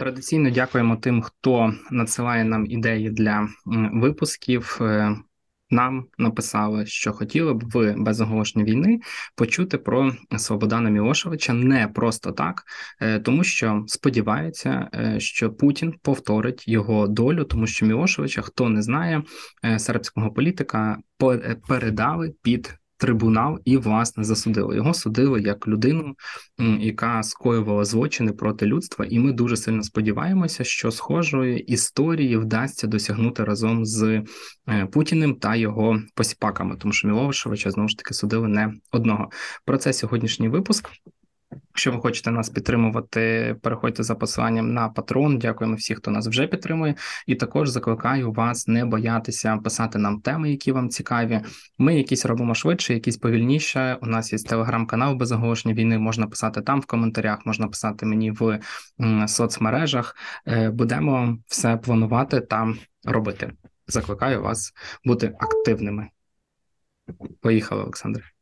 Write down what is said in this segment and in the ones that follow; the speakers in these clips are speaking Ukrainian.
Традиційно дякуємо тим, хто надсилає нам ідеї для випусків. Е, нам написали, що хотіли б ви без оголошення війни почути про Свободана Мілошевича не просто так, е, тому що сподівається, е, що Путін повторить його долю, тому що Мілошевича, хто не знає сербського політика, передали під трибунал і власне засудили його. Судили як людину, яка скоювала злочини проти людства, і ми дуже сильно сподіваємося, що схожої історії вдасться досягнути разом з е, Путіним та його посіпаками, тому що Міловишевича знову ж таки судили не одного. Про це сьогоднішній випуск. Якщо ви хочете нас підтримувати, переходьте за посиланням на Patreon. Дякуємо всім, хто нас вже підтримує, і також закликаю вас не боятися писати нам теми, які вам цікаві. Ми якісь робимо швидше, якісь повільніше. У нас є телеграм-канал без оголошення війни. Можна писати там в коментарях, можна писати мені в соцмережах. Е, будемо все планувати та робити. Закликаю вас бути активними. Поїхали, Олександр.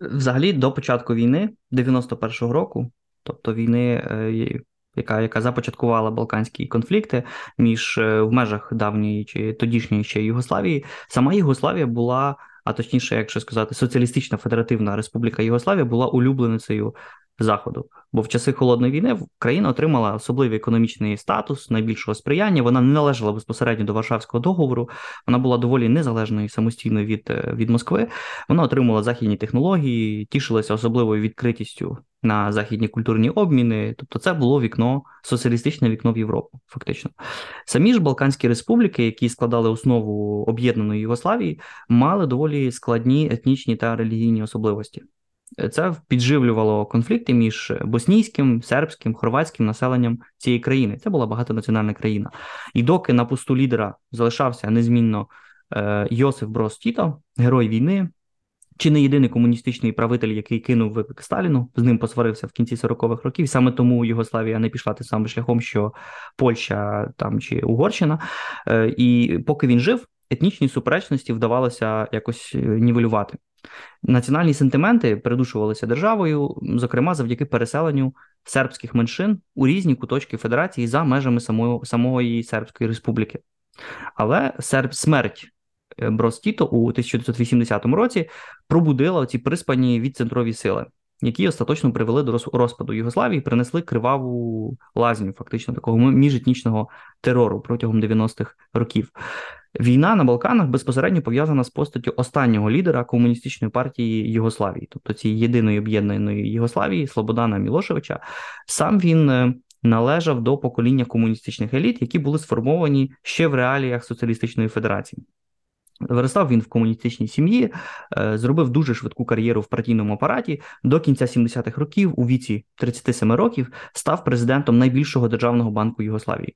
Взагалі, до початку війни, 91-го року, тобто війни, е, яка яка започаткувала Балканські конфлікти між е, в межах давньої чи тодішньої ще Югославії, сама Югославія була, а точніше, якщо сказати, Соціалістична Федеративна Республіка Югославія була улюбленицею Заходу. Бо в часи холодної війни країна отримала особливий економічний статус найбільшого сприяння. Вона не належала безпосередньо до Варшавського договору. Вона була доволі незалежною і самостійною від е, від Москви. Вона отримала західні технології, тішилася особливою відкритістю на західні культурні обміни. Тобто, це було вікно, соціалістичне вікно в Європу. Фактично, самі ж Балканські республіки, які складали основу об'єднаної Югославії, мали доволі складні етнічні та релігійні особливості. Це підживлювало конфлікти між боснійським, сербським, хорватським населенням цієї країни. Це була багатонаціональна країна. І доки на посту лідера залишався незмінно е, Йосиф Брос Тіто, герой війни, чи не єдиний комуністичний правитель, який кинув виклик Сталіну, з ним посварився в кінці 40-х років. Саме тому Югославія не пішла тим самим шляхом, що Польща там чи Угорщина. Е, і поки він жив, етнічні суперечності вдавалося якось е, нівелювати. Національні сентименти придушувалися державою, зокрема завдяки переселенню сербських меншин у різні куточки Федерації за межами самої самої Сербської Республіки. Але серб смерть Бростіто Брос Тіто у 1980 році пробудила ці приспані від центрові сили, які остаточно привели до розпаду Югославії, принесли криваву лазню, фактично такого міжетнічного терору протягом 90-х років. Війна на Балканах безпосередньо пов'язана з постаттю останнього лідера комуністичної партії Югославії, тобто цієї єдиної об'єднаної Югославії Слободана Мілошевича. Сам він е, належав до покоління комуністичних еліт, які були сформовані ще в реаліях Соціалістичної Федерації. Виростав він в комуністичній сім'ї, е, зробив дуже швидку кар'єру в партійному апараті. До кінця 70-х років, у віці 37 років, став президентом найбільшого державного банку Югославії.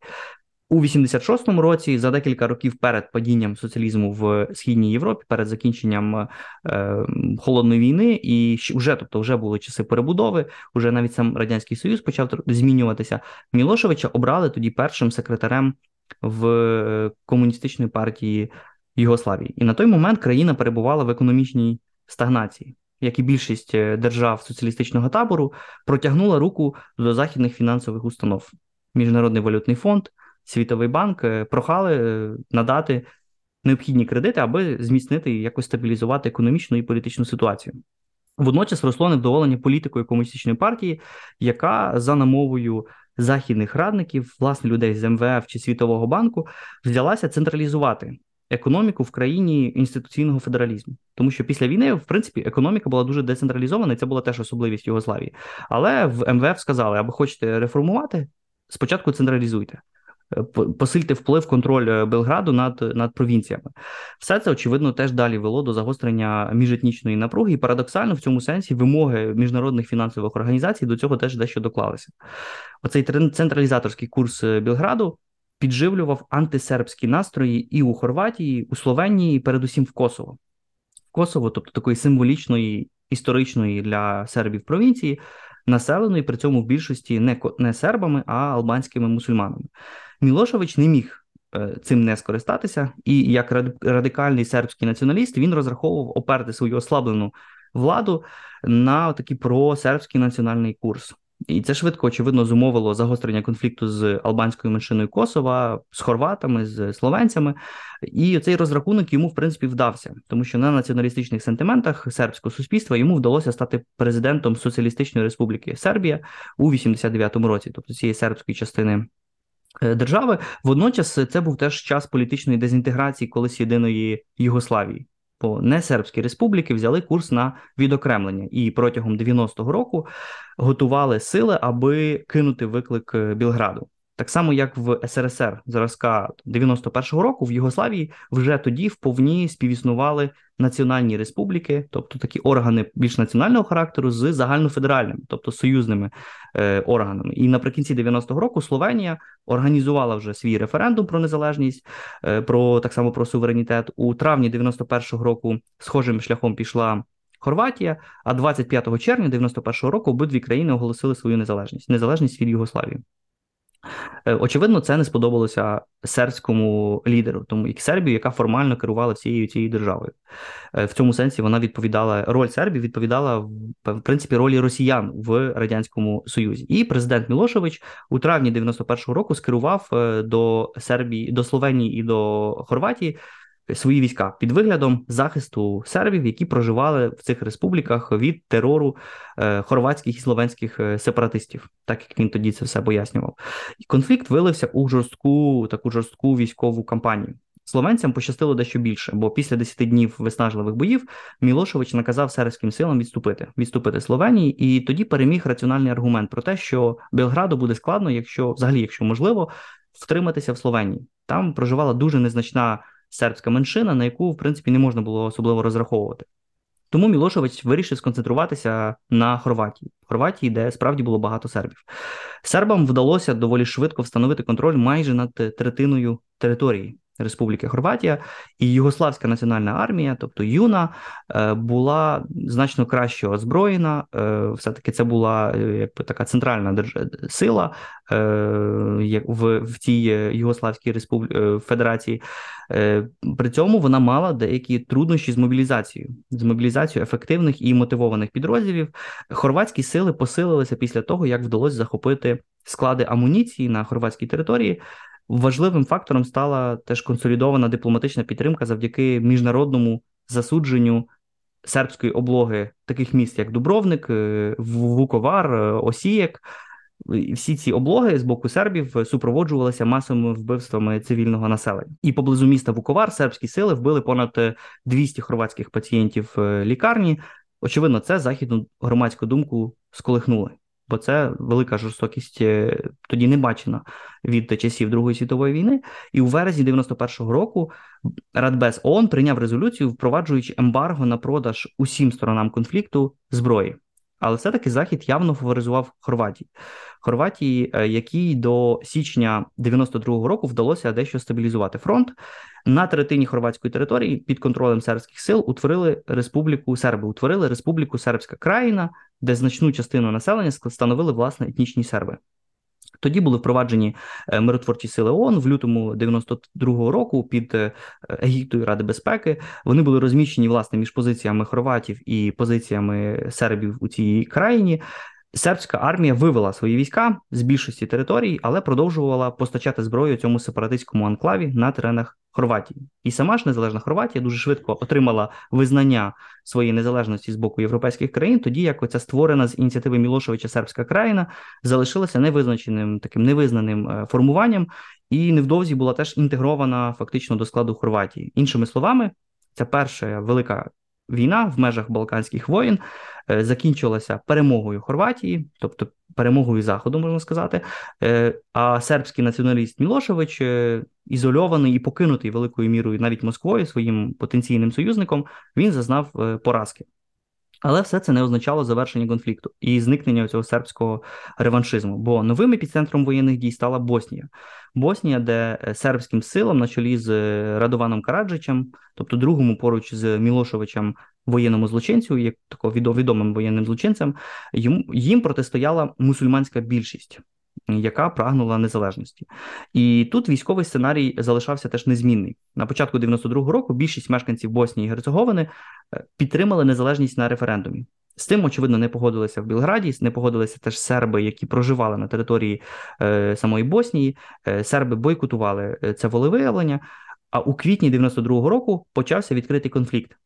У 86-му році, за декілька років перед падінням соціалізму в східній Європі, перед закінченням е, холодної війни, і вже тобто вже були часи перебудови. Вже навіть сам радянський союз почав змінюватися. Мілошевича обрали тоді першим секретарем в е, комуністичної партії Югославії. І на той момент країна перебувала в економічній стагнації. Як і більшість е, держав соціалістичного табору, протягнула руку до західних фінансових установ. Міжнародний валютний фонд, Світовий банк е, прохали е, надати необхідні кредити, аби зміцнити і якось стабілізувати економічну і політичну ситуацію. Водночас росло невдоволення політикою комуністичної партії, яка за намовою західних радників, власне людей з МВФ чи Світового банку, взялася централізувати економіку в країні інституційного федералізму, тому що після війни, в принципі, економіка була дуже децентралізована, і це була теж особливість Югославії. Але в МВФ сказали: аби хочете реформувати, спочатку централізуйте. Посильте вплив контроль е, Белграду над над провінціями. Все це очевидно теж далі вело до загострення міжетнічної напруги, і парадоксально в цьому сенсі вимоги міжнародних фінансових організацій до цього теж дещо доклалися. Оцей централізаторський курс е, Белграду підживлював антисербські настрої і у Хорватії, і у Словенії, і передусім в Косово. В Косово, тобто такої символічної історичної для сербів провінції, населеної при цьому в більшості не не сербами, а албанськими мусульманами. Мілошевич не міг е, цим не скористатися, і як радикальний сербський націоналіст він розраховував оперти свою ослаблену владу на такий просербський національний курс. І це швидко, очевидно, зумовило загострення конфлікту з албанською меншиною Косова, з хорватами, з словенцями. І цей розрахунок йому, в принципі, вдався, тому що на націоналістичних сентиментах сербського суспільства йому вдалося стати президентом Соціалістичної Республіки Сербія у 89-му році, тобто цієї сербської частини. Е, держави водночас це був теж час політичної дезінтеграції колись єдиної Югославії по несербські республіки взяли курс на відокремлення і протягом 90-го року готували сили, аби кинути виклик е, Білграду. Так само, як в СРСР зразка 91-го року в Югославії вже тоді вповні співіснували національні республіки, тобто такі органи більш національного характеру з загальнофедеральними, тобто союзними е, органами. І наприкінці 90-го року Словенія організувала вже свій референдум про незалежність, е, про так само про суверенітет. У травні 91-го року схожим шляхом пішла. Хорватія, а 25 червня 91-го року обидві країни оголосили свою незалежність незалежність від Югославії. Е, очевидно, це не сподобалося сербському лідеру, тому як Сербію, яка формально керувала всією цією державою. Е, в цьому сенсі вона відповідала роль Сербії, відповідала в принципі ролі росіян в радянському союзі. І президент Мілошевич у травні 91-го року скерував е, до Сербії, до Словенії і до Хорватії свої війська під виглядом захисту сербів, які проживали в цих республіках від терору е, хорватських і словенських е, сепаратистів, так як він тоді це все пояснював. І конфлікт вилився у жорстку таку жорстку військову кампанію. Словенцям пощастило дещо більше, бо після 10 днів виснажливих боїв Мілошевич наказав сербським силам відступити, відступити Словенії, і тоді переміг раціональний аргумент про те, що Белграду буде складно, якщо взагалі, якщо можливо, втриматися в Словенії. Там проживала дуже незначна сербська меншина, на яку в принципі не можна було особливо розраховувати. Тому Мілошевич вирішив сконцентруватися на Хорватії, Хорватії, де справді було багато сербів. Сербам вдалося доволі швидко встановити контроль майже над третиною території Республіки Хорватія, і Югославська національна армія, тобто Юна, е, була значно краще озброєна. Е, все-таки це була е, якби така центральна держ... сила в в цій Югославській республіці Федерації. При цьому вона мала деякі труднощі з мобілізацією, з мобілізацією ефективних і мотивованих підрозділів. Хорватські сили посилилися після того, як вдалося захопити склади амуніції на хорватській території. Важливим фактором стала теж консолідована дипломатична підтримка завдяки міжнародному засудженню сербської облоги таких міст, як Дубровник, е, Вуковар, е, Осієк. Всі ці облоги з боку сербів супроводжувалися масовими вбивствами цивільного населення. І поблизу міста Вуковар сербські сили вбили понад 200 хорватських пацієнтів е, лікарні. Очевидно, це західну громадську думку сколихнули бо це велика жорстокість е, тоді не бачена від часів Другої світової війни. І у вересні 91-го року Радбез ООН прийняв резолюцію, впроваджуючи ембарго на продаж усім сторонам конфлікту зброї. Але все-таки Захід явно фаворизував Хорватії. Хорватії, е, якій до січня 92-го року вдалося дещо стабілізувати фронт. На третині хорватської території під контролем сербських сил утворили республіку серби, утворили республіку Сербська країна, де значну частину населення становили власне етнічні серби. Тоді були впроваджені е, миротворчі сили ООН в лютому 92-го року під егіптою Ради безпеки. Вони були розміщені власне між позиціями хорватів і позиціями сербів у цій країні. Сербська армія вивела свої війська з більшості територій, але продовжувала постачати зброю цьому сепаратистському анклаві на теренах Хорватії. І сама ж незалежна Хорватія дуже швидко отримала визнання своєї незалежності з боку європейських країн, тоді як оця створена з ініціативи Мілошевича сербська країна залишилася невизначеним таким невизнаним е, формуванням, і невдовзі була теж інтегрована фактично до складу Хорватії. Іншими словами, ця перша велика війна в межах Балканських воєн закінчилася перемогою Хорватії, тобто перемогою Заходу, можна сказати. Е, а сербський націоналіст Мілошевич, е, ізольований і покинутий великою мірою навіть Москвою своїм потенційним союзником, він зазнав поразки. Але все це не означало завершення конфлікту і зникнення цього сербського реваншизму. Бо новим епіцентром воєнних дій стала Боснія. Боснія, де е, сербським силам на чолі з е, Радованом Караджичем, тобто другому поруч з Мілошевичем воєнному злочинцю, як такого відомим воєнним злочинцем, їм, їм протистояла мусульманська більшість яка прагнула незалежності. І тут військовий сценарій залишався теж незмінний. На початку 92-го року більшість мешканців Боснії і Герцеговини е, підтримали незалежність на референдумі. З тим, очевидно, не погодилися в Білграді, не погодилися теж серби, які проживали на території е, самої Боснії. Е, серби бойкотували е, це волевиявлення. А у квітні 92-го року почався відкритий конфлікт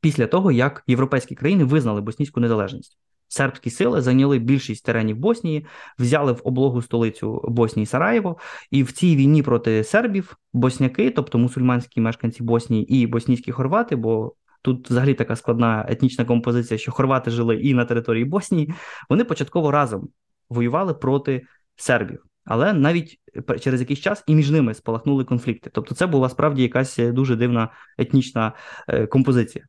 після того, як європейські країни визнали боснійську незалежність. Сербські сили зайняли більшість теренів Боснії, взяли в облогу столицю Боснії Сараєво, і в цій війні проти сербів босняки, тобто мусульманські мешканці Боснії і боснійські хорвати, бо тут взагалі така складна етнічна композиція, що хорвати жили і на території Боснії, вони початково разом воювали проти сербів. Але навіть через якийсь час і між ними спалахнули конфлікти. Тобто, це була справді якась дуже дивна етнічна е, композиція.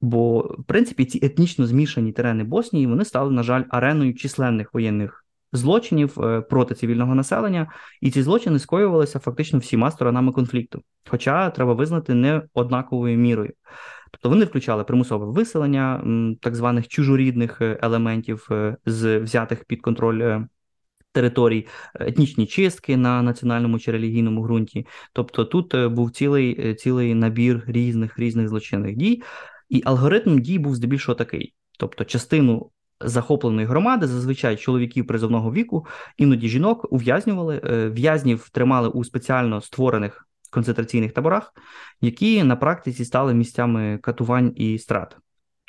Бо, в принципі, ці етнічно змішані терени Боснії вони стали, на жаль, ареною численних воєнних злочинів е, проти цивільного населення, і ці злочини скоювалися фактично всіма сторонами конфлікту. Хоча треба визнати не однаковою мірою. Тобто вони включали примусове виселення так званих чужорідних е, елементів з взятих під контроль територій, е, етнічні чистки на національному чи релігійному ґрунті. Тобто тут е, був цілий е, цілий набір різних різних злочинних дій, і алгоритм дій був здебільшого такий: тобто, частину. Захопленої громади, зазвичай чоловіків призовного віку, іноді жінок ув'язнювали, в'язнів тримали у спеціально створених концентраційних таборах, які на практиці стали місцями катувань і страт.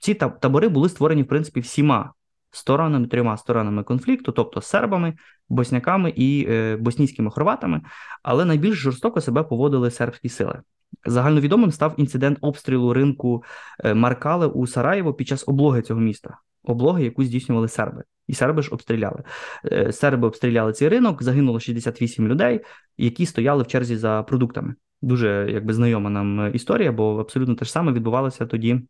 Ці табори були створені, в принципі, всіма сторонами, трьома сторонами конфлікту, тобто сербами, босняками і е, боснійськими хорватами, але найбільш жорстоко себе поводили сербські сили. Загальновідомим став інцидент обстрілу ринку е, Маркале у Сараєво під час облоги цього міста, облоги, яку здійснювали серби, і серби ж обстріляли. Е, серби обстріляли цей ринок, загинуло 68 людей, які стояли в черзі за продуктами. Дуже якби знайома нам історія, бо абсолютно те ж саме відбувалося тоді.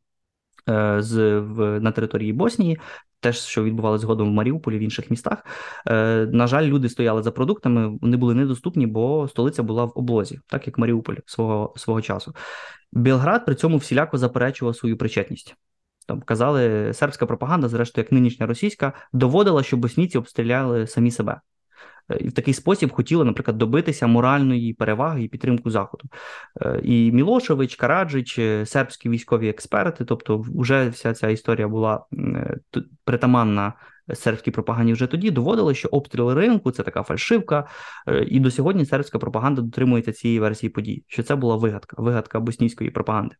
Е, з в на території Боснії теж що відбувалося згодом в Маріуполі, в інших містах. Е, На жаль, люди стояли за продуктами, вони були недоступні, бо столиця була в облозі, так як Маріуполь свого свого часу. Білград при цьому всіляко заперечував свою причетність. Там казали, сербська пропаганда, зрештою, як нинішня російська, доводила, що боснійці обстріляли самі себе. Е, і в такий спосіб хотіли, наприклад, добитися моральної переваги і підтримку Заходу. Е, і Мілошевич, Караджич, е, сербські військові експерти, тобто, вже вся ця історія була притаманна сербській пропаганді вже тоді, доводили, що обстріли ринку це така фальшивка, і до сьогодні сербська пропаганда дотримується цієї версії подій, що це була вигадка, вигадка боснійської пропаганди.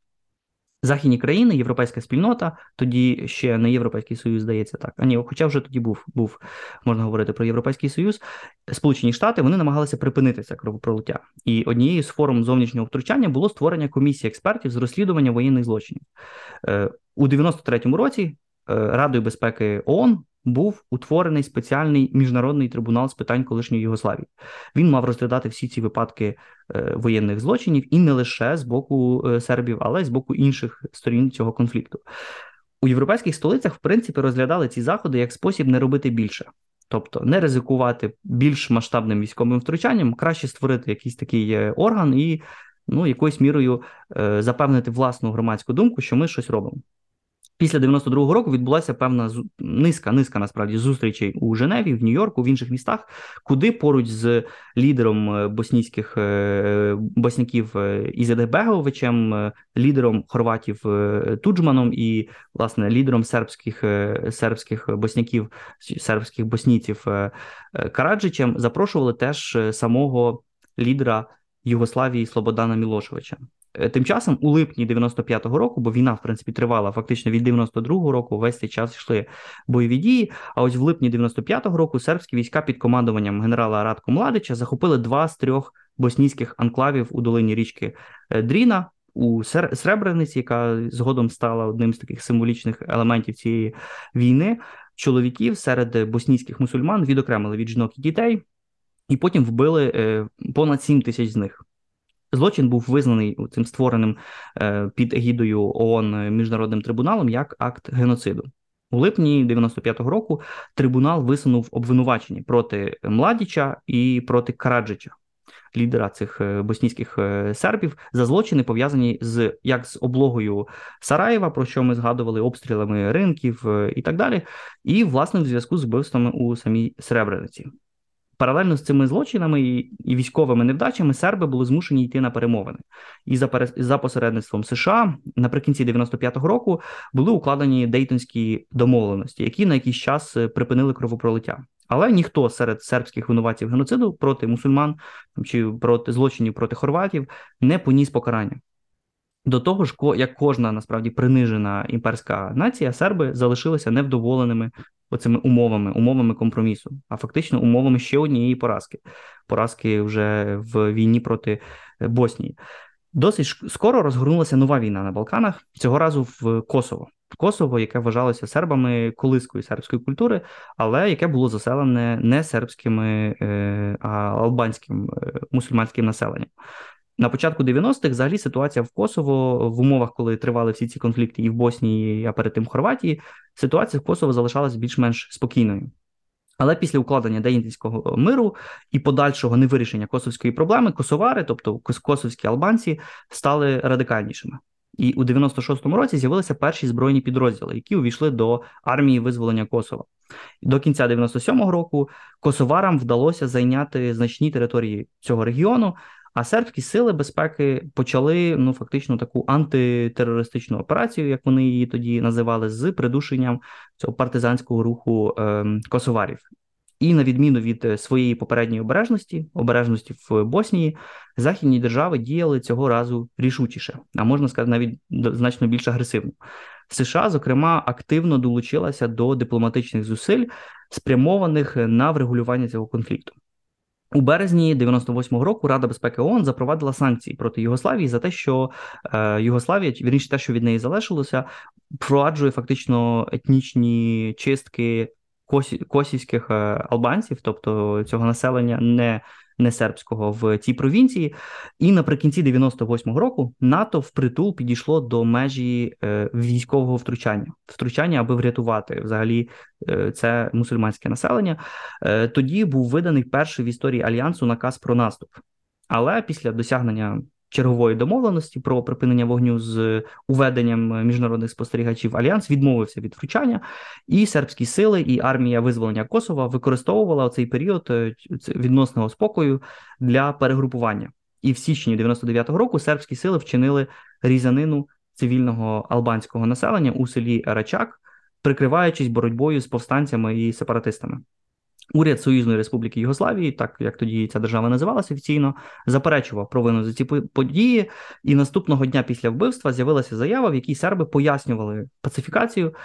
Західні країни, європейська спільнота, тоді ще не Європейський Союз, здається так. А ні, хоча вже тоді був, був можна говорити про Європейський Союз, Сполучені Штати вони намагалися припинити це кровопролиття. І однією з форм зовнішнього втручання було створення комісії експертів з розслідування воєнних злочинів. Е, у 93-му році е, Радою безпеки ООН був утворений спеціальний міжнародний трибунал з питань колишньої Югославії. Він мав розглядати всі ці випадки е, воєнних злочинів і не лише з боку е, сербів, але й з боку інших сторін цього конфлікту. У європейських столицях, в принципі, розглядали ці заходи як спосіб не робити більше. Тобто не ризикувати більш масштабним військовим втручанням, краще створити якийсь такий е, орган і ну, якоюсь мірою запевнити власну громадську думку, що ми щось робимо. Після 92-го року відбулася певна низка, низка насправді зустрічей у Женеві, в Нью-Йорку, в інших містах, куди поруч з лідером е, боснійських е, босняків е, Ізедебеговичем, лідером хорватів Туджманом і власне лідером сербських сербських босняків, сербських боснійців Караджичем запрошували теж самого лідера Югославії Слободана Мілошевича. Е, тим часом, у липні 95-го року, бо війна, в принципі, тривала фактично від 92-го року, весь цей час йшли бойові дії. А ось в липні 95-го року сербські війська під командуванням генерала Радко Младича захопили два з трьох боснійських анклавів у долині річки е, Дріна. У Сребрениці, яка згодом стала одним з таких символічних елементів цієї війни, чоловіків серед боснійських мусульман відокремили від жінок і дітей, і потім вбили е, понад 7 тисяч з них. Злочин був визнаний цим створеним е, під егідою ООН міжнародним трибуналом як акт геноциду. У липні 95-го року трибунал висунув обвинувачення проти Младіча і проти Караджича, лідера цих е, боснійських сербів, за злочини пов'язані з як з облогою Сараєва, про що ми згадували, обстрілами ринків і так далі, і власне в зв'язку з вбивствами у самій Сребрениці. Паралельно з цими злочинами і військовими невдачами серби були змушені йти на перемовини. І за за посередництвом США наприкінці 95-го року були укладені Дейтонські домовленості, які на якийсь час е, припинили кровопролиття. Але ніхто серед сербських винуватців геноциду проти мусульман чи проти злочинів проти хорватів не поніс покарання. До того ж, як кожна насправді принижена імперська нація, серби залишилися невдоволеними оцими умовами, умовами компромісу, а фактично умовами ще однієї поразки поразки вже в війні проти е, Боснії. Досить скоро розгорнулася нова війна на Балканах, цього разу в Косово. Косово, яке вважалося сербами колискою сербської культури, але яке було заселене не сербськими, е, а албанським е, мусульманським населенням. На початку 90-х взагалі ситуація в Косово в умовах, коли тривали всі ці конфлікти і в Боснії, а перед тим в Хорватії, ситуація в Косово залишалась більш-менш спокійною. Але після укладення Деїнтівського миру і подальшого невирішення косовської проблеми косовари, тобто косовські албанці, стали радикальнішими. І у 96-му році з'явилися перші збройні підрозділи, які увійшли до армії визволення Косова. До кінця 97-го року косоварам вдалося зайняти значні території цього регіону. А сербські сили безпеки почали ну фактично таку антитерористичну операцію, як вони її тоді називали, з придушенням цього партизанського руху е, косоварів. І на відміну від е, своєї попередньої обережності, обережності в Боснії, західні держави діяли цього разу рішучіше, а можна сказати, навіть значно більш агресивно. США, зокрема, активно долучилася до дипломатичних зусиль, спрямованих на врегулювання цього конфлікту. У березні 98-го року Рада безпеки ООН запровадила санкції проти Югославії за те, що е, Югославія, вірніше те, що від неї залишилося, впроваджує фактично етнічні чистки косі, косівських е, албанців, тобто цього населення не не сербського в цій провінції. І наприкінці 98-го року НАТО впритул підійшло до межі е, військового втручання, втручання, аби врятувати взагалі е, це мусульманське населення. Е, тоді був виданий перший в історії альянсу наказ про наступ. Але після досягнення чергової домовленості про припинення вогню з уведенням міжнародних спостерігачів альянс відмовився від втручання, і сербські сили і армія визволення Косова використовувала цей період е, відносного спокою для перегрупування. І в січні 99-го року сербські сили вчинили різанину цивільного албанського населення у селі Рачак, прикриваючись боротьбою з повстанцями і сепаратистами. Уряд Союзної Республіки Югославії, так як тоді ця держава називалася офіційно, заперечував провину за ці події. І наступного дня після вбивства з'явилася заява, в якій серби пояснювали пацифікацію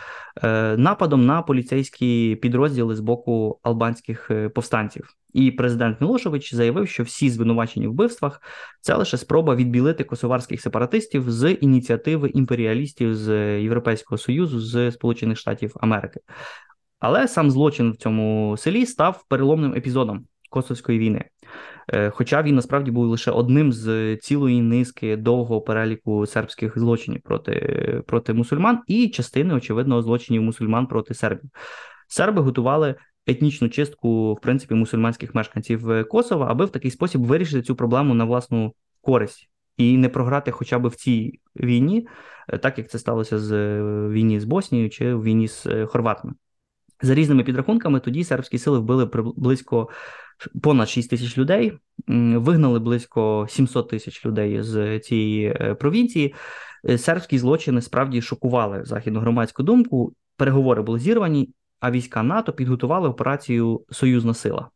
е, нападом на поліцейські підрозділи з боку албанських е, повстанців. І президент Мілошевич заявив, що всі звинувачені в вбивствах це лише спроба відбілити косоварських сепаратистів з ініціативи імперіалістів з Європейського союзу з Сполучених Штатів Америки. Але сам злочин в цьому селі став переломним епізодом Косовської війни. Е, хоча він насправді був лише одним з цілої низки довгого переліку сербських злочинів проти проти мусульман і частини, очевидно, злочинів мусульман проти сербів. Серби готували етнічну чистку, в принципі, мусульманських мешканців Косова, аби в такий спосіб вирішити цю проблему на власну користь і не програти хоча б в цій війні, е, так як це сталося з е, війні з Боснією чи війні з Хорватами. За різними підрахунками, тоді сербські сили вбили близько понад 6 тисяч людей, вигнали близько 700 тисяч людей з цієї е, провінції. Е, сербські злочини справді шокували західну громадську думку. Переговори були зірвані, а війська НАТО підготували операцію Союзна сила.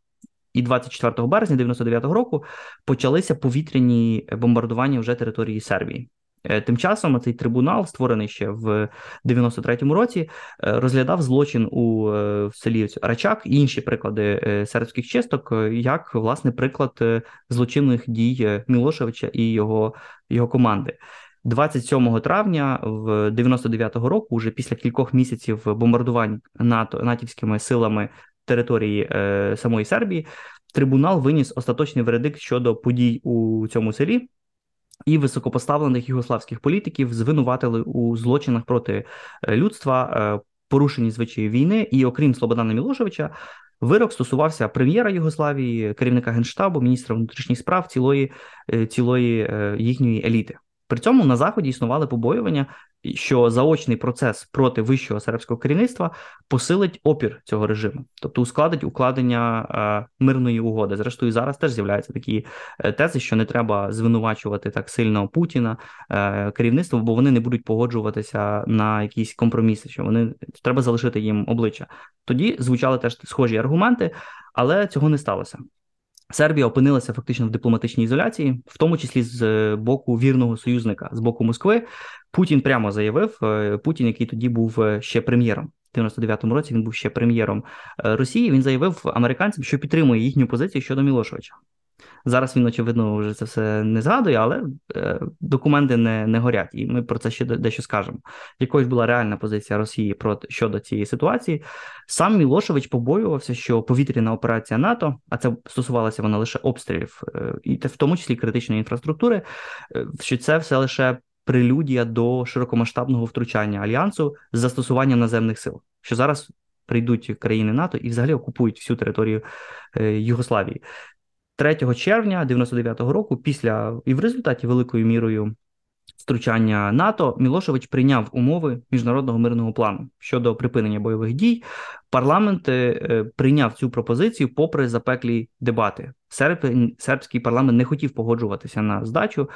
І 24 березня 99-го року почалися повітряні бомбардування вже території Сербії. Е, тим часом цей трибунал, створений ще в 93-му році, е, розглядав злочин у е, селі Рачак і інші приклади сербських чисток, як власне приклад злочинних дій Мілошевича і його, його команди. 27 травня в 99-го року, уже після кількох місяців бомбардувань НАТО натівськими силами території е, самої Сербії, трибунал виніс остаточний вердикт щодо подій у цьому селі і високопоставлених югославських політиків звинуватили у злочинах проти е, людства, е, порушенні звичаї війни. І окрім Слободана Мілошевича, вирок стосувався прем'єра Югославії, керівника генштабу, міністра внутрішніх справ цілої, е, цілої їхньої еліти. При цьому на заході існували побоювання, що заочний процес проти вищого сербського керівництва посилить опір цього режиму, тобто ускладить укладення е, мирної угоди. Зрештою, зараз теж з'являються такі е, тези, що не треба звинувачувати так сильно Путіна е, керівництво, бо вони не будуть погоджуватися на якісь компроміси, що вони треба залишити їм обличчя. Тоді звучали теж схожі аргументи, але цього не сталося. Сербія опинилася фактично в дипломатичній ізоляції, в тому числі з е, боку вірного союзника з боку Москви. Путін прямо заявив: е, Путін, який тоді був е, ще прем'єром. В 99-му році він був ще прем'єром Росії. Він заявив американцям, що підтримує їхню позицію щодо Мілошевича. Зараз він, очевидно, вже це все не згадує, але е, документи не не горять, і ми про це ще дещо скажемо. Якою була реальна позиція Росії проти щодо цієї ситуації? Сам Мілошевич побоювався, що повітряна операція НАТО, а це стосувалося вона лише обстрілів, е, і в тому числі критичної інфраструктури, е, що це все лише прелюдія до широкомасштабного втручання альянсу з застосуванням наземних сил, що зараз прийдуть країни НАТО і взагалі окупують всю територію Югославії. 3 червня 99-го року, після і в результаті великою мірою втручання НАТО, Мілошевич прийняв умови міжнародного мирного плану щодо припинення бойових дій. Парламент е, прийняв цю пропозицію, попри запеклі дебати. Серб, сербський парламент не хотів погоджуватися на здачу.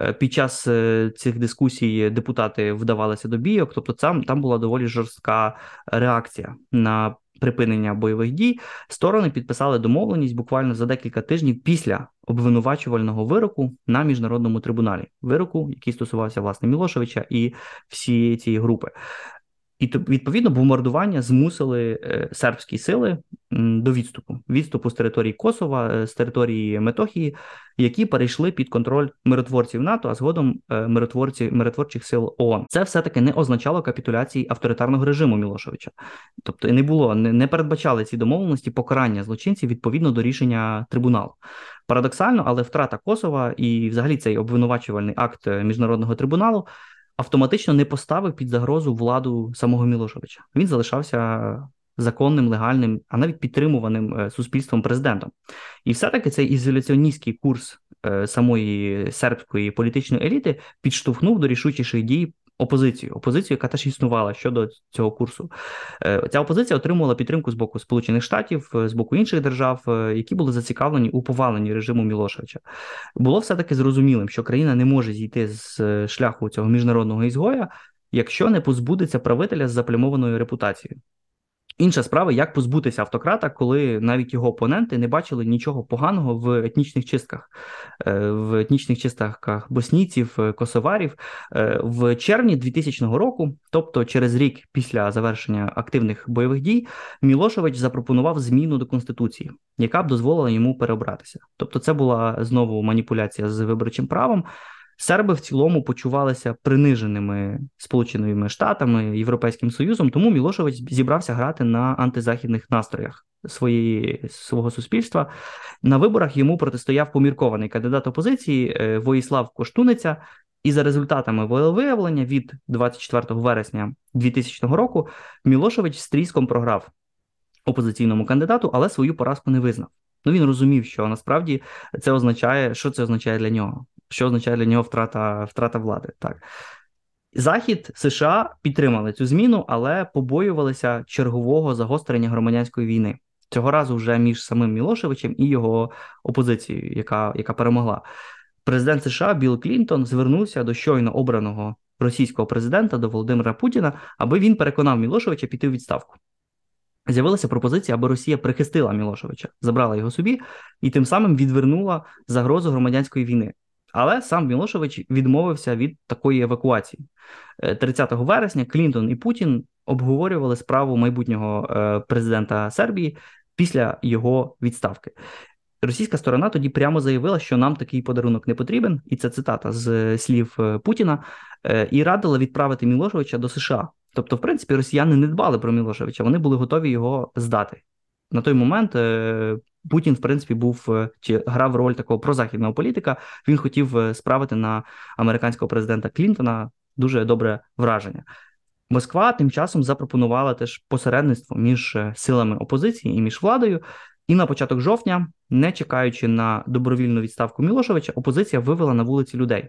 Е, під час е, цих дискусій депутати вдавалися до бійок, тобто там, там була доволі жорстка реакція на припинення бойових дій, сторони підписали домовленість буквально за декілька тижнів після обвинувачувального вироку на міжнародному трибуналі, вироку, який стосувався власне Мілошевича і всієї цієї групи. І відповідно бомбардування змусили е, сербські сили до відступу, відступу з території Косова, е, з території Метохії, які перейшли під контроль миротворців НАТО, а згодом е, миротворці миротворчих сил ООН. Це все таки не означало капітуляції авторитарного режиму Мілошевича, тобто не було, не, не передбачали ці домовленості покарання злочинців відповідно до рішення трибуналу. Парадоксально, але втрата Косова і, взагалі, цей обвинувачувальний акт міжнародного трибуналу автоматично не поставив під загрозу владу самого Мілошевича. Він залишався законним, легальним, а навіть підтримуваним е, суспільством президентом. І все-таки цей ізоляціоністський курс е, самої сербської політичної еліти підштовхнув до рішучіших дій опозицію, опозицію, яка теж існувала щодо цього курсу. Е, ця опозиція отримувала підтримку з боку Сполучених Штатів, е, з боку інших держав, е, які були зацікавлені у поваленні режиму Мілошевича. Було все таки зрозумілим, що країна не може зійти з шляху цього міжнародного ізгоя, якщо не позбудеться правителя з заплямованою репутацією. Інша справа, як позбутися автократа, коли навіть його опоненти не бачили нічого поганого в етнічних чистках, е, в етнічних чистках боснійців, е, косоварів е, в червні 2000 року, тобто через рік після завершення активних бойових дій, Мілошевич запропонував зміну до конституції, яка б дозволила йому переобратися. Тобто, це була знову маніпуляція з виборчим правом. Серби в цілому почувалися приниженими Сполученими Штатами Європейським Союзом, тому Мілошевич зібрався грати на антизахідних настроях своєї свого суспільства. На виборах йому протистояв поміркований кандидат опозиції е, Воїслав Коштуниця. І за результатами волевиявлення від 24 вересня 2000 року Мілошевич з тріском програв опозиційному кандидату, але свою поразку не визнав. Ну він розумів, що насправді це означає, що це означає для нього що означає для нього втрата втрата влади. Так. Захід США підтримали цю зміну, але побоювалися чергового загострення громадянської війни. Цього разу вже між самим Мілошевичем і його опозицією, яка яка перемогла. Президент США Білл Клінтон звернувся до щойно обраного російського президента до Володимира Путіна, аби він переконав Мілошевича піти в відставку. З'явилася пропозиція, аби Росія прихистила Мілошевича, забрала його собі і тим самим відвернула загрозу громадянської війни. Але сам Мілошевич відмовився від такої евакуації. 30 е, вересня Клінтон і Путін обговорювали справу майбутнього е, президента Сербії після його відставки. Російська сторона тоді прямо заявила, що нам такий подарунок не потрібен, і це цитата з слів е, Путіна, і радила відправити Мілошевича до США. Тобто, в принципі, росіяни не дбали про Мілошевича, вони були готові його здати. На той момент Путін, в принципі, був е, чи грав роль такого прозахідного політика. Він хотів е, справити на американського президента Клінтона дуже добре враження. Москва тим часом запропонувала теж посередництво між е, силами опозиції і між владою. І на початок жовтня, не чекаючи на добровільну відставку Мілошевича, опозиція вивела на вулиці людей.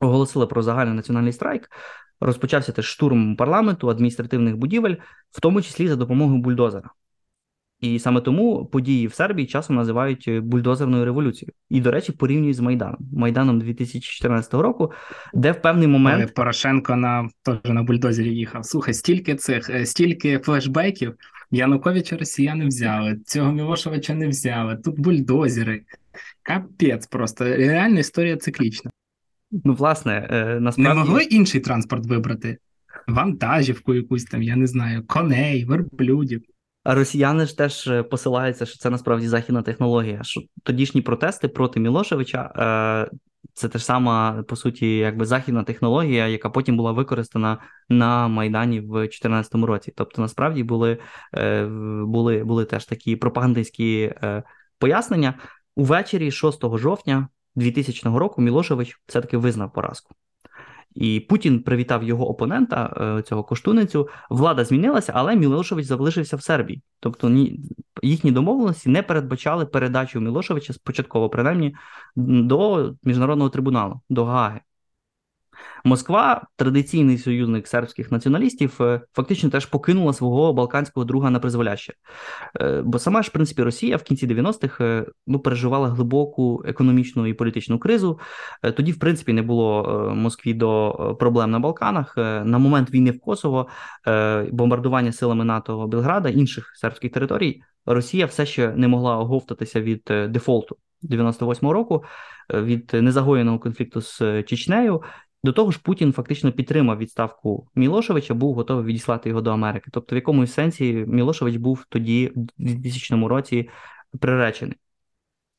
оголосили про загальний національний страйк. Розпочався теж штурм парламенту, адміністративних будівель, в тому числі за допомогою бульдозера. І саме тому події в Сербії часом називають е, бульдозерною революцією. І, до речі, порівнюють з Майданом. Майданом 2014 року, де в певний момент Порошенко на теж на бульдозері їхав. Слухай, стільки цих, е, стільки флешбеків. Януковича росіяни взяли, цього Мілошевича не взяли. Тут бульдозери. Капець, просто реальна історія циклічна. Ну, власне, е, насправді... Не могли інший транспорт вибрати? Вантажівку якусь там, я не знаю, коней, верблюдів. Росіяни ж теж е, посилаються, що це насправді західна технологія. Що тодішні протести проти Мілошевича е, це теж сама по суті, якби західна технологія, яка потім була використана на Майдані в 2014 році. Тобто, насправді були е, були, були теж такі пропагандистські пояснення. Увечері 6 жовтня 2000 року Мілошевич все таки визнав поразку. І Путін привітав його опонента, е, цього коштуницю. Влада змінилася, але Мілошевич залишився в Сербії. Тобто ні, їхні домовленості не передбачали передачу Мілошевича спочатково, принаймні, до міжнародного трибуналу, до Гааги. Москва, традиційний союзник сербських націоналістів, е, фактично теж покинула свого балканського друга на призволяще. Е, бо сама ж, в принципі, Росія в кінці 90-х е, ну, переживала глибоку економічну і політичну кризу. Тоді, в принципі, не було Москві до проблем на Балканах. На момент війни в Косово, бомбардування силами НАТО Белграда, інших сербських територій, Росія все ще не могла оговтатися від дефолту 98-го року. Від незагоєного конфлікту з Чечнею до того ж, Путін фактично підтримав відставку Мілошевича, був готовий відіслати його до Америки. Тобто, в якомусь сенсі Мілошевич був тоді, в 2000 році, приречений.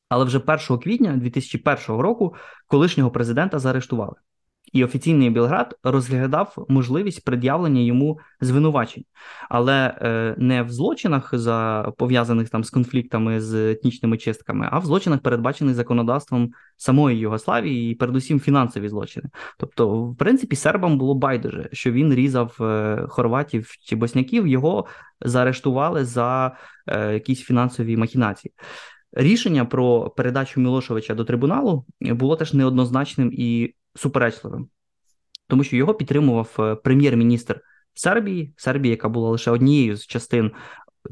Але вже 1 квітня 2001 року колишнього президента заарештували і офіційний Білград розглядав можливість пред'явлення йому звинувачень, але е, не в злочинах, за пов'язаних там з конфліктами з етнічними чистками, а в злочинах, передбачених законодавством самої Югославії, і передусім фінансові злочини. Тобто, в принципі, сербам було байдуже, що він різав е, хорватів чи босняків, його заарештували за е, якісь фінансові махінації. Рішення про передачу Мілошевича до трибуналу було теж неоднозначним і суперечливим, тому що його підтримував е, прем'єр-міністр Сербії, Сербії, яка була лише однією з частин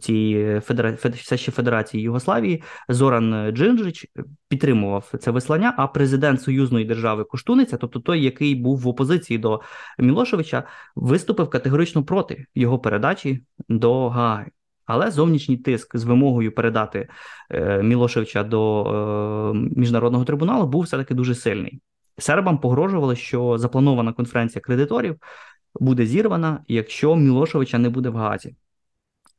цієї федера... все ще Федерації Югославії, Зоран Джинджич підтримував це вислання. А президент союзної держави Коштуниця, тобто той, який був в опозиції до Мілошевича, виступив категорично проти його передачі до Гааги. Але зовнішній тиск з вимогою передати е, Мілошевича до е, міжнародного трибуналу був все таки дуже сильний. Сербам погрожували, що запланована конференція кредиторів буде зірвана, якщо Мілошевича не буде в Газі.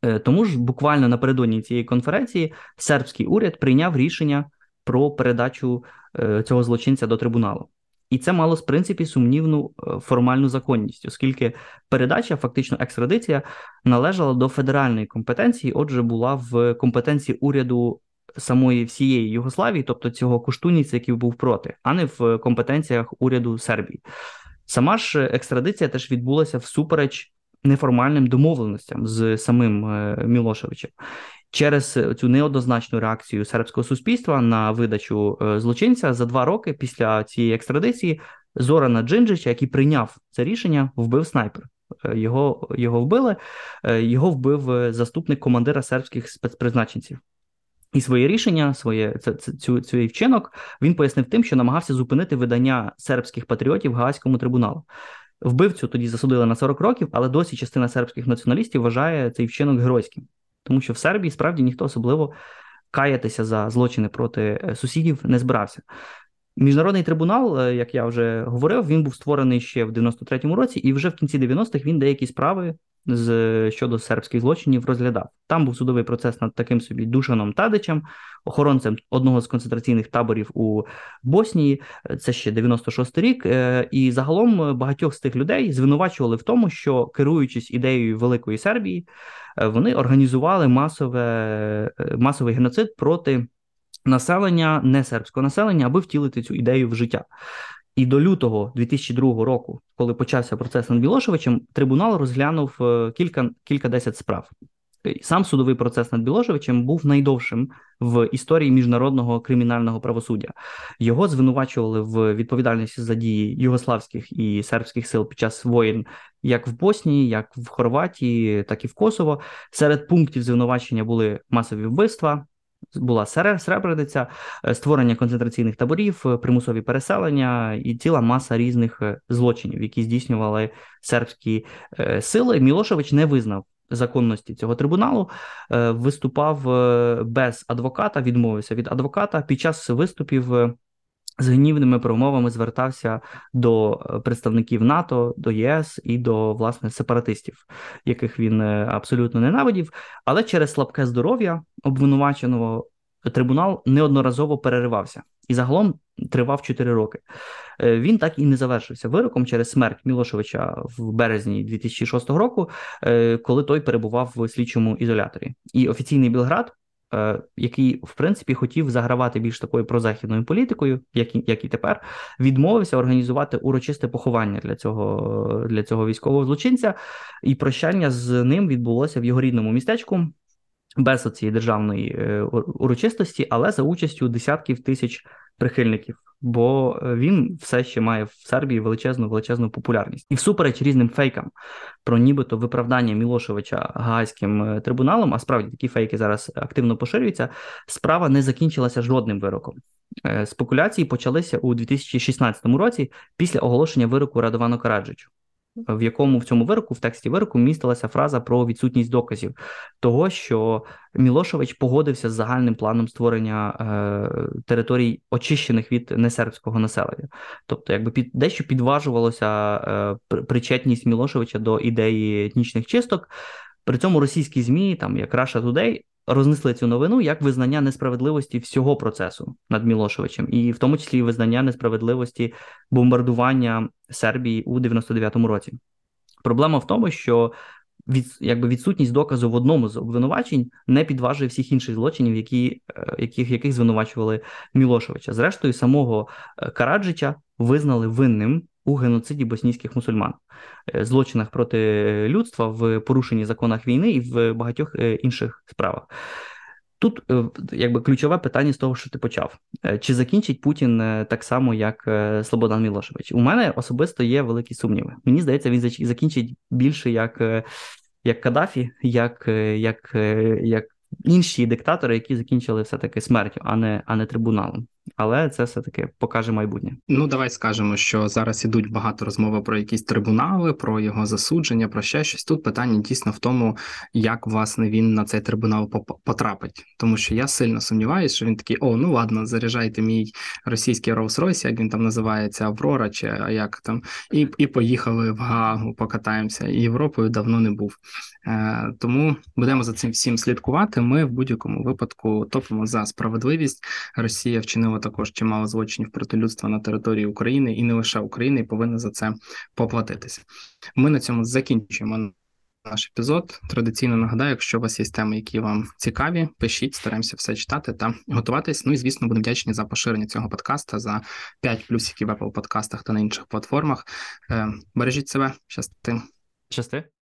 Е, тому ж буквально напередодні цієї конференції сербський уряд прийняв рішення про передачу е, цього злочинця до трибуналу. І це мало в принципі сумнівну е, формальну законність, оскільки передача, фактично екстрадиція, належала до федеральної компетенції, отже, була в компетенції уряду самої всієї Югославії, тобто цього Коштуніця, який був проти, а не в компетенціях уряду Сербії. Сама ж екстрадиція теж відбулася всупереч неформальним домовленостям з самим е, Мілошевичем. Через цю неоднозначну реакцію сербського суспільства на видачу е, злочинця за два роки після цієї екстрадиції Зорана Джинджича, який прийняв це рішення, вбив снайпер. Е, його його вбили, його вбив заступник командира сербських спецпризначенців. І своє рішення, своє це, це цю цей вчинок він пояснив тим, що намагався зупинити видання сербських патріотів Гаазькому трибуналу. Вбивцю тоді засудили на 40 років, але досі частина сербських націоналістів вважає цей вчинок геройським, тому що в Сербії справді ніхто особливо каятися за злочини проти е, сусідів не збирався. Міжнародний трибунал, е, як я вже говорив, він був створений ще в 93-му році, і вже в кінці 90-х він деякі справи з щодо сербських злочинів розглядав. Там був судовий процес над таким собі Душаном Тадичем, охоронцем одного з концентраційних таборів у Боснії. Це ще 96-й рік. Е, і загалом багатьох з тих людей звинувачували в тому, що керуючись ідеєю Великої Сербії, е, вони організували масове, масовий геноцид проти. Населення не сербського населення, аби втілити цю ідею в життя. І до лютого 2002 року, коли почався процес над Білошевичем, трибунал розглянув е, кілька кілька десять справ. Сам судовий процес над Білошевичем був найдовшим в історії міжнародного кримінального правосуддя. Його звинувачували в відповідальності за дії югославських і сербських сил під час воєн, як в Боснії, як в Хорватії, так і в Косово. Серед пунктів звинувачення були масові вбивства. Була Сребрениця, е, створення концентраційних таборів, е, примусові переселення і ціла маса різних е, злочинів, які здійснювали сербські сили. Мілошевич не визнав законності цього трибуналу, виступав без адвоката, відмовився від адвоката під час виступів з гнівними промовами звертався до е, представників НАТО, до ЄС і до власне сепаратистів, яких він е, абсолютно ненавидів. Але через слабке здоров'я обвинуваченого трибунал неодноразово переривався і загалом тривав 4 роки. Е, він так і не завершився вироком через смерть Мілошевича в березні 2006 року, коли той перебував в слідчому ізоляторі. І офіційний Білград який в принципі хотів загравати більш такою прозахідною політикою, як і, як і тепер, відмовився організувати урочисте поховання для цього для цього військового злочинця, і прощання з ним відбулося в його рідному містечку. Без цієї державної е, урочистості, але за участю десятків тисяч прихильників бо е, він все ще має в Сербії величезну величезну популярність. І всупереч різним фейкам про нібито виправдання Мілошевича Гаазьким е, трибуналом, а справді такі фейки зараз активно поширюються. Справа не закінчилася жодним вироком. Е, спекуляції почалися у 2016 році після оголошення вироку Радовану Караджичу в якому в цьому вироку, в тексті вироку, містилася фраза про відсутність доказів того, що Мілошевич погодився з загальним планом створення е, територій, очищених від несербського населення. Тобто, якби під дещо підважувалося е, причетність Мілошевича до ідеї етнічних чисток. При цьому російські змі, там як Russia Today, рознесли цю новину як визнання несправедливості всього процесу над Мілошевичем, і в тому числі визнання несправедливості бомбардування Сербії у 99-му році. Проблема в тому, що від, якби відсутність доказу в одному з обвинувачень не підважує всіх інших злочинів, які, е, яких яких звинувачували Мілошевича. Зрештою, самого е, Караджича визнали винним у геноциді боснійських мусульман, е, злочинах проти людства в порушенні законах війни і в багатьох е, інших справах. Тут е, якби ключове питання з того, що ти почав: чи закінчить Путін так само, як Слободан Мілошевич? У мене особисто є великі сумніви. Мені здається, він закінчить більше як як Каддафі, як як, як інші диктатори, які закінчили все-таки смертю, а не а не трибуналом. Але це все таки покаже майбутнє. Ну давай скажемо, що зараз ідуть багато розмови про якісь трибунали, про його засудження, про ще щось. Тут питання дійсно в тому, як власне він на цей трибунал потрапить. Тому що я сильно сумніваюся, що він такий: о, ну ладно, заряджайте мій російський Rolls-Royce, як він там називається, Аврора, чи як там, і і поїхали в Гаагу, покатаємося. І Європою давно не був. Е, Тому будемо за цим всім слідкувати. Ми в будь-якому випадку топимо за справедливість. Росія вчинила також чимало злочинів проти людства на території України і не лише України, і повинна за це поплатитися. Ми на цьому закінчуємо. Наш епізод традиційно нагадаю, якщо у вас є теми, які вам цікаві, пишіть, стараємося все читати та готуватись. Ну і звісно, будемо вдячні за поширення цього подкаста за 5 плюсиків в Apple подкастах та на інших платформах. Е, бережіть себе, щасти. Щасти.